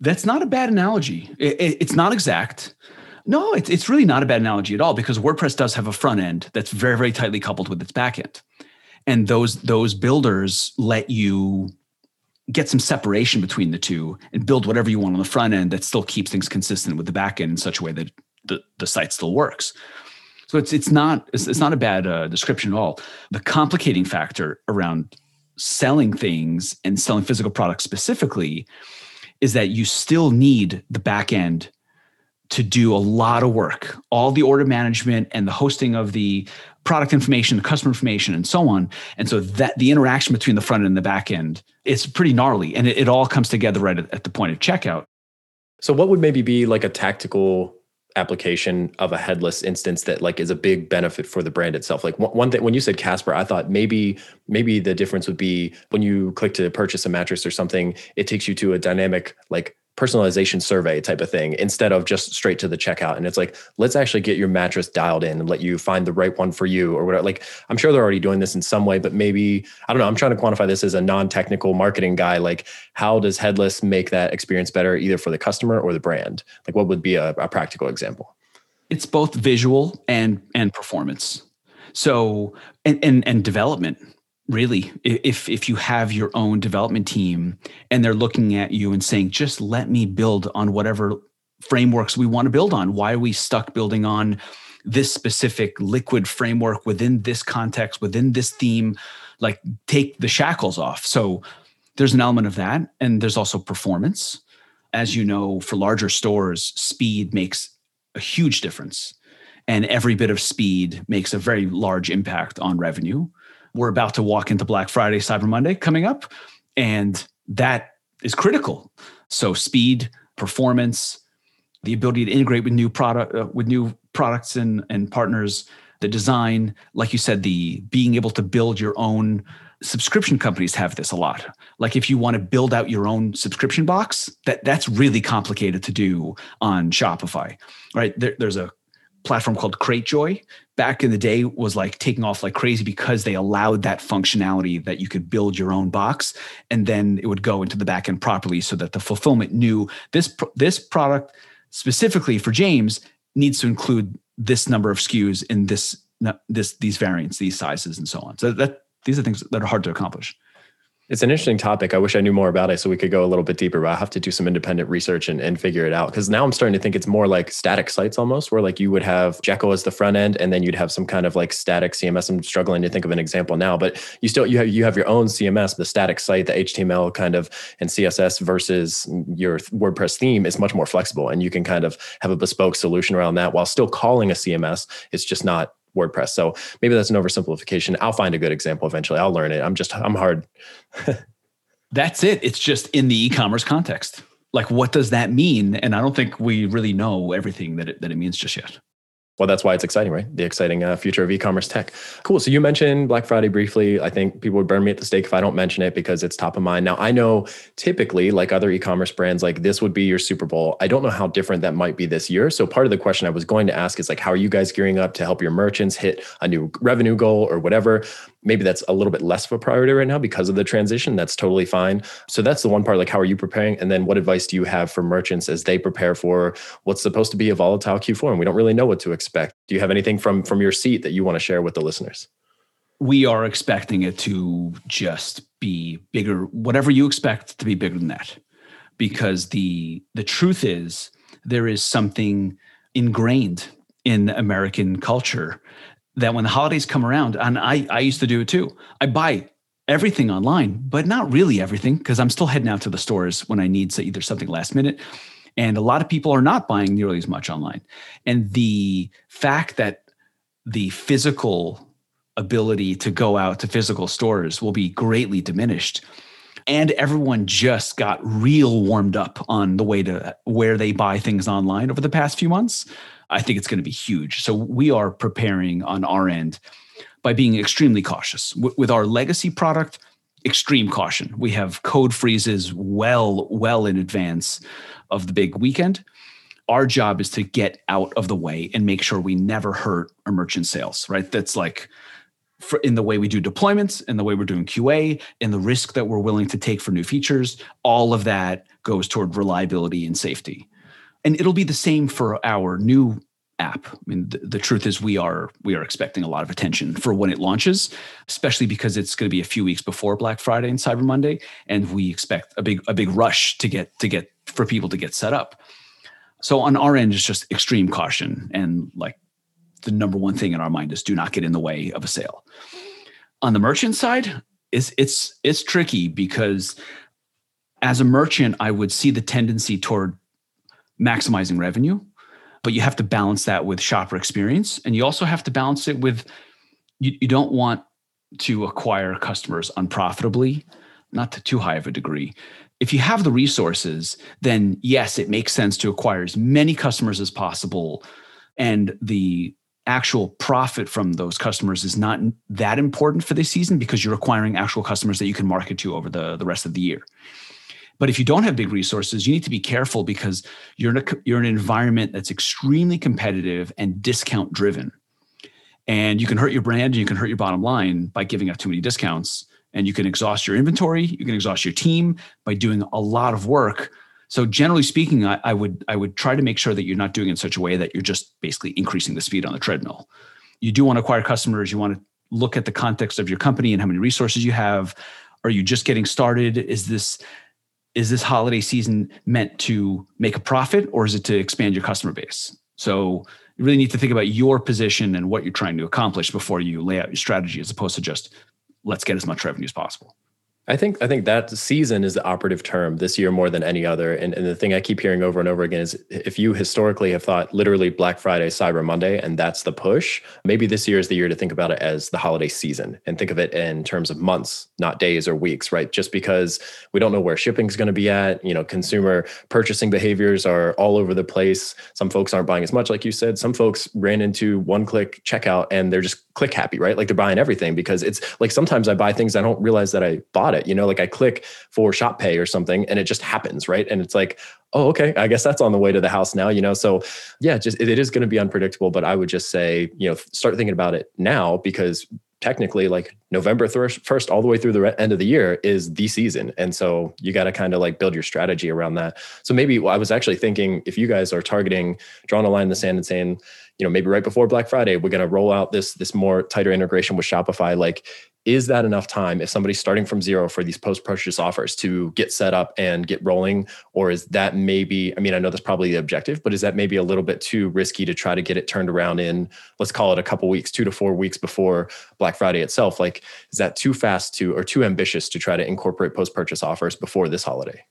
That's not a bad analogy. It, it, it's not exact. No, it's it's really not a bad analogy at all because WordPress does have a front end that's very very tightly coupled with its back end, and those those builders let you get some separation between the two and build whatever you want on the front end that still keeps things consistent with the back end in such a way that the, the site still works. So it's it's not it's, it's not a bad uh, description at all. The complicating factor around selling things and selling physical products specifically is that you still need the back end to do a lot of work all the order management and the hosting of the product information the customer information and so on. And so that the interaction between the front end and the back end is pretty gnarly. And it, it all comes together right at, at the point of checkout. So what would maybe be like a tactical application of a headless instance that like is a big benefit for the brand itself? Like one thing when you said casper i thought maybe maybe the difference would be when you click to purchase a mattress or something it takes you to a dynamic like personalization survey type of thing instead of just straight to the checkout. And it's like, let's actually get your mattress dialed in and let you find the right one for you or whatever. Like, I'm sure they're already doing this in some way, but maybe, I don't know, I'm trying to quantify this as a non technical marketing guy. Like, how does Headless make that experience better either for the customer or the brand? Like, what would be a, a practical example? It's both visual and and performance. So and and, and development really if if you have your own development team and they're looking at you and saying just let me build on whatever frameworks we want to build on. Why are we stuck building on this specific liquid framework within this context within this theme? Like take the shackles off. So there's an element of that and there's also performance. As you know for larger stores speed makes a huge difference and every bit of speed makes a very large impact on revenue we're about to walk into Black Friday, Cyber Monday coming up, and that is critical. So speed, performance, the ability to integrate with new product uh, with new products and and partners, the design, like you said, the being able to build your own subscription companies have this a lot. Like if you want to build out your own subscription box, that that's really complicated to do on Shopify. Right? There, there's a platform called Cratejoy back in the day was like taking off like crazy because they allowed that functionality that you could build your own box and then it would go into the backend properly so that the fulfillment knew this this product specifically for James needs to include this number of SKUs in this this these variants, these sizes and so on. So that these are things that are hard to accomplish. It's an interesting topic. I wish I knew more about it so we could go a little bit deeper, but I have to do some independent research and, and figure it out. Because now I'm starting to think it's more like static sites almost, where like you would have Jekyll as the front end and then you'd have some kind of like static CMS. I'm struggling to think of an example now, but you still you have you have your own CMS, the static site, the HTML kind of and CSS versus your WordPress theme is much more flexible. And you can kind of have a bespoke solution around that while still calling a CMS. It's just not WordPress. So maybe that's an oversimplification. I'll find a good example eventually. I'll learn it. I'm just I'm hard. that's it. It's just in the e-commerce context. Like what does that mean? And I don't think we really know everything that it, that it means just yet. well, that's why it's exciting, right? The exciting uh, future of e-commerce tech. Cool. So you mentioned Black Friday briefly. I think people would burn me at the stake if I don't mention it because it's top of mind. Now I know typically, like other e-commerce brands, like this would be your Super Bowl. I don't know how different that might be this year. So part of the question I was going to ask is like, how are you guys gearing up to help your merchants hit a new revenue goal or whatever? Maybe that's a little bit less of a priority right now because of the transition. That's totally fine. So that's the one part. Like, how are you preparing? And then what advice do you have for merchants as they prepare for what's supposed to be a volatile Q4 and we don't really know what to expect? Do you have anything from from your seat that you want to share with the listeners? We are expecting it to just be bigger, whatever you expect to be bigger than that. Because the the truth is there is something ingrained in American culture that when the holidays come around, and I, I used to do it too, I buy everything online, but not really everything because I'm still heading out to the stores when I need to either something last minute. And a lot of people are not buying nearly as much online. And the fact that the physical ability to go out to physical stores will be greatly diminished. And everyone just got real warmed up on the way to where they buy things online over the past few months. I think it's going to be huge. So we are preparing on our end by being extremely cautious. W- with our legacy product, extreme caution. We have code freezes well, well in advance of the big weekend. Our job is to get out of the way and make sure we never hurt our merchant sales, right? That's like in the way we do deployments, in the way we're doing QA, in the risk that we're willing to take for new features. All of that goes toward reliability and safety and it'll be the same for our new app. I mean, the, the, truth is we are we are expecting a lot of attention for when it launches, especially because it's going to be a few weeks before Black Friday and Cyber Monday, and we expect a big a big rush to get to get for people to get set up. So on our end, it's just extreme caution and like the number one thing in our mind is do not get in the way of a sale. On the merchant side, it's it's it's tricky because as a merchant, I would see the tendency toward maximizing revenue, but you have to balance that with shopper experience. And you also have to balance it with you, you don't want to acquire customers unprofitably, not to too high of a degree. If you have the resources, then yes, it makes sense to acquire as many customers as possible. And the actual profit from those customers is not that important for this season because you're acquiring actual customers that you can market to over the, the rest of the year. But if you don't have big resources, you need to be careful because you're in a, you're in an environment that's extremely competitive and discount driven. And you can hurt your brand and you can hurt your bottom line by giving out too many discounts. And you can exhaust your inventory, you can exhaust your team by doing a lot of work. So generally speaking, I, I would I would try to make sure that you're not doing it in such a way that you're just basically increasing the speed on the treadmill. You do want to acquire customers, you want to look at the context of your company and how many resources you have. Are you just getting started? Is this is this holiday season meant to make a profit or is it to expand your customer base? So you really need to think about your position and what you're trying to accomplish before you lay out your strategy as opposed to just let's get as much revenue as possible. I think I think that season is the operative term this year more than any other. And, and the thing I keep hearing over and over again is if you historically have thought literally Black Friday, Cyber Monday, and that's the push, maybe this year is the year to think about it as the holiday season and think of it in terms of months, not days or weeks, right? Just because we don't know where shipping is going to be at, you know, consumer purchasing behaviors are all over the place. Some folks aren't buying as much, like you said. Some folks ran into one click checkout and they're just click happy, right? Like they're buying everything because it's like sometimes I buy things I don't realize that I bought it. You know, like I click for shop pay or something and it just happens, right? And it's like, oh, okay, I guess that's on the way to the house now, you know? So yeah, just it, is going to be unpredictable, but I would just say, you know, start thinking about it now because technically like November 1st all the way through the end of the year is the season. And so you got to kind of like build your strategy around that. So maybe I was actually thinking if you guys are targeting drawing a line in the sand and saying, you know, maybe right before Black Friday, we're going to roll out this this more tighter integration with Shopify. Like, is that enough time if somebody's starting from zero for these post purchase offers to get set up and get rolling, or is that maybe? I mean, I know that's probably the objective, but is that maybe a little bit too risky to try to get it turned around in let's call it a couple weeks, two to four weeks before Black Friday itself? Like, is that too fast to or too ambitious to try to incorporate post purchase offers before this holiday?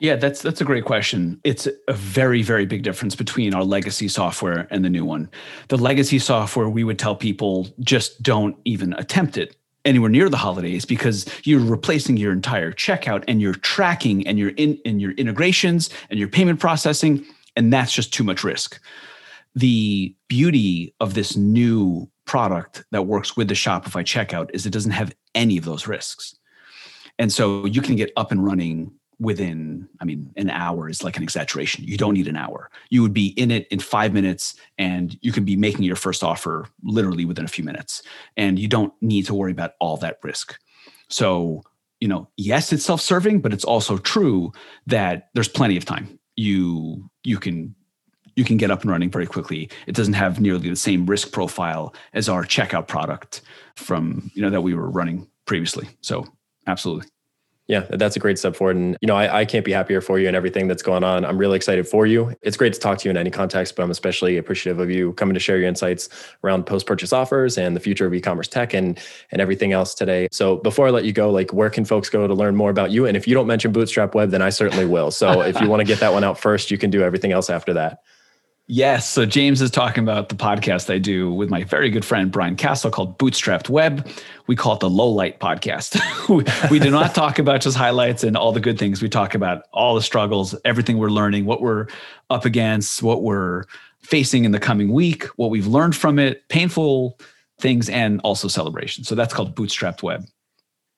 Yeah, that's that's a great question. It's a very very big difference between our legacy software and the new one. The legacy software we would tell people just don't even attempt it anywhere near the holidays because you're replacing your entire checkout and your tracking and your in and your integrations and your payment processing and that's just too much risk. the beauty of this new product that works with the Shopify checkout is it doesn't have any of those risks. And so you can get up and running within, I mean, an hour is like an exaggeration. You don't need an hour. You would be in it in five minutes and you can be making your first offer literally within a few minutes. And you don't need to worry about all that risk. So, you know, yes, it's self-serving, but it's also true that there's plenty of time. You you can you can get up and running very quickly. It doesn't have nearly the same risk profile as our checkout product from, you know, that we were running previously. So absolutely. Yeah, that's a great step forward. And, you know, I, I, can't be happier for you and everything that's going on. I'm really excited for you. It's great to talk to you in any context, but I'm especially appreciative of you coming to share your insights around post purchase offers and the future of e commerce tech and, and everything else today. So before I let you go, like, where can folks go to learn more about you? And if you don't mention Bootstrap Web, then I certainly will. So if you want to get that one out first, you can do everything else after that. Yes. So James is talking about the podcast I do with my very good friend Brian Castle called Bootstrapped Web. We call it the low light podcast. we, do not talk about just highlights and all the good things. We talk about all the struggles, everything we're learning, what we're up against, what we're facing in the coming week, what we've learned from it, painful things, and also celebration. So that's called Bootstrapped Web.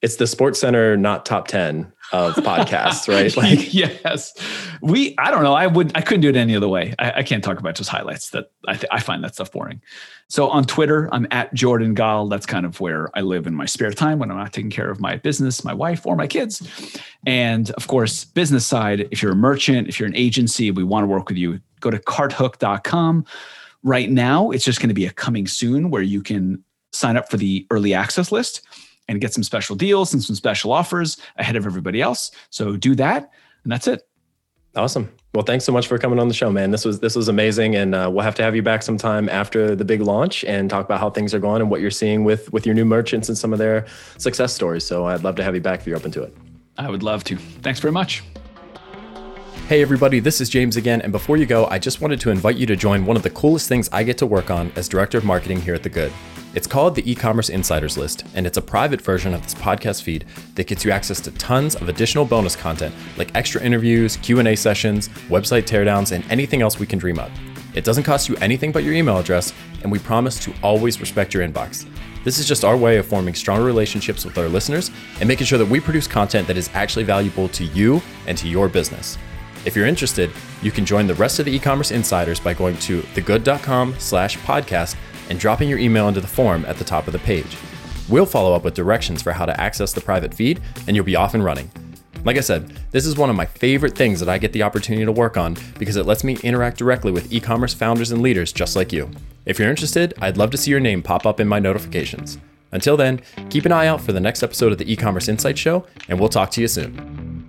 It's the Sports Center, not top 10 of podcasts, right? Like, yes, we. I don't know. I would. I couldn't do it any other way. I, I can't talk about just highlights. That I, th- I find that stuff boring. So on Twitter, I'm at Jordan Gal. That's kind of where I live in my spare time when I'm not taking care of my business, my wife, or my kids. And of course, business side. If you're a merchant, if you're an agency, we want to work with you. Go to carthook.com. Right now, it's just going to be a coming soon where you can sign up for the early access list and get some special deals and some special offers ahead of everybody else. So do that, and that's it. Awesome. Well, thanks so much for coming on the show, man. This was this was amazing, and uh, we'll have to have you back sometime after the big launch and talk about how things are going and what you're seeing with with your new merchants and some of their success stories. So I'd love to have you back if you're open to it. I would love to. Thanks very much. Hey everybody, this is James again, and before you go, I just wanted to invite you to join one of the coolest things I get to work on as director of marketing here at The Good. It's called the e-commerce insiders list, and it's a private version of this podcast feed that gets you access to tons of additional bonus content like extra interviews, Q&A sessions, website teardowns, and anything else we can dream up. It doesn't cost you anything but your email address, and we promise to always respect your inbox. This is just our way of forming stronger relationships with our listeners and making sure that we produce content that is actually valuable to you and to your business. If you're interested, you can join the rest of the e-commerce insiders by going to thegood.com slash podcast and dropping your email into the form at the top of the page. We'll follow up with directions for how to access the private feed, and you'll be off and running. Like I said, this is one of my favorite things that I get the opportunity to work on because it lets me interact directly with e commerce founders and leaders just like you. If you're interested, I'd love to see your name pop up in my notifications. Until then, keep an eye out for the next episode of the e commerce insight show, and we'll talk to you soon.